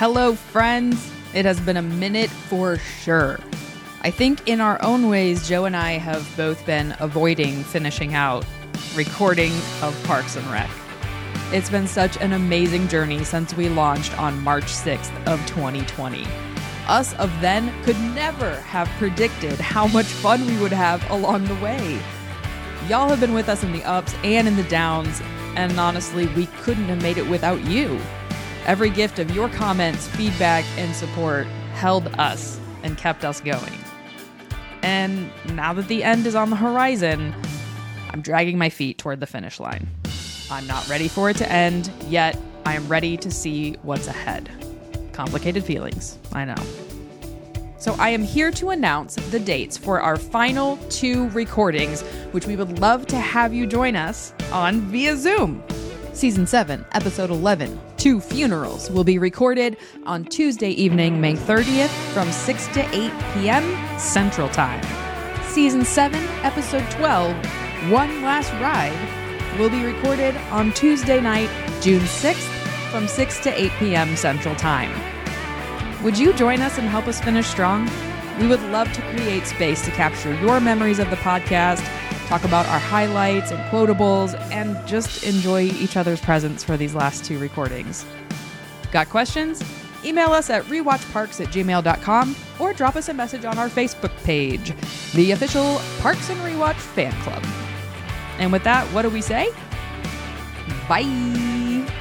Hello, friends. It has been a minute for sure. I think in our own ways, Joe and I have both been avoiding finishing out recording of Parks and Rec. It's been such an amazing journey since we launched on March 6th of 2020. Us of then could never have predicted how much fun we would have along the way. Y'all have been with us in the ups and in the downs, and honestly, we couldn't have made it without you. Every gift of your comments, feedback, and support held us and kept us going. And now that the end is on the horizon, I'm dragging my feet toward the finish line. I'm not ready for it to end, yet I am ready to see what's ahead. Complicated feelings, I know. So I am here to announce the dates for our final two recordings, which we would love to have you join us on via Zoom. Season 7, Episode 11, Two Funerals, will be recorded on Tuesday evening, May 30th from 6 to 8 p.m. Central Time. Season 7, Episode 12, One Last Ride, will be recorded on Tuesday night, June 6th from 6 to 8 p.m. Central Time. Would you join us and help us finish strong? We would love to create space to capture your memories of the podcast, talk about our highlights and quotables, and just enjoy each other's presence for these last two recordings. Got questions? Email us at rewatchparks at gmail.com or drop us a message on our Facebook page, the official Parks and Rewatch Fan Club. And with that, what do we say? Bye.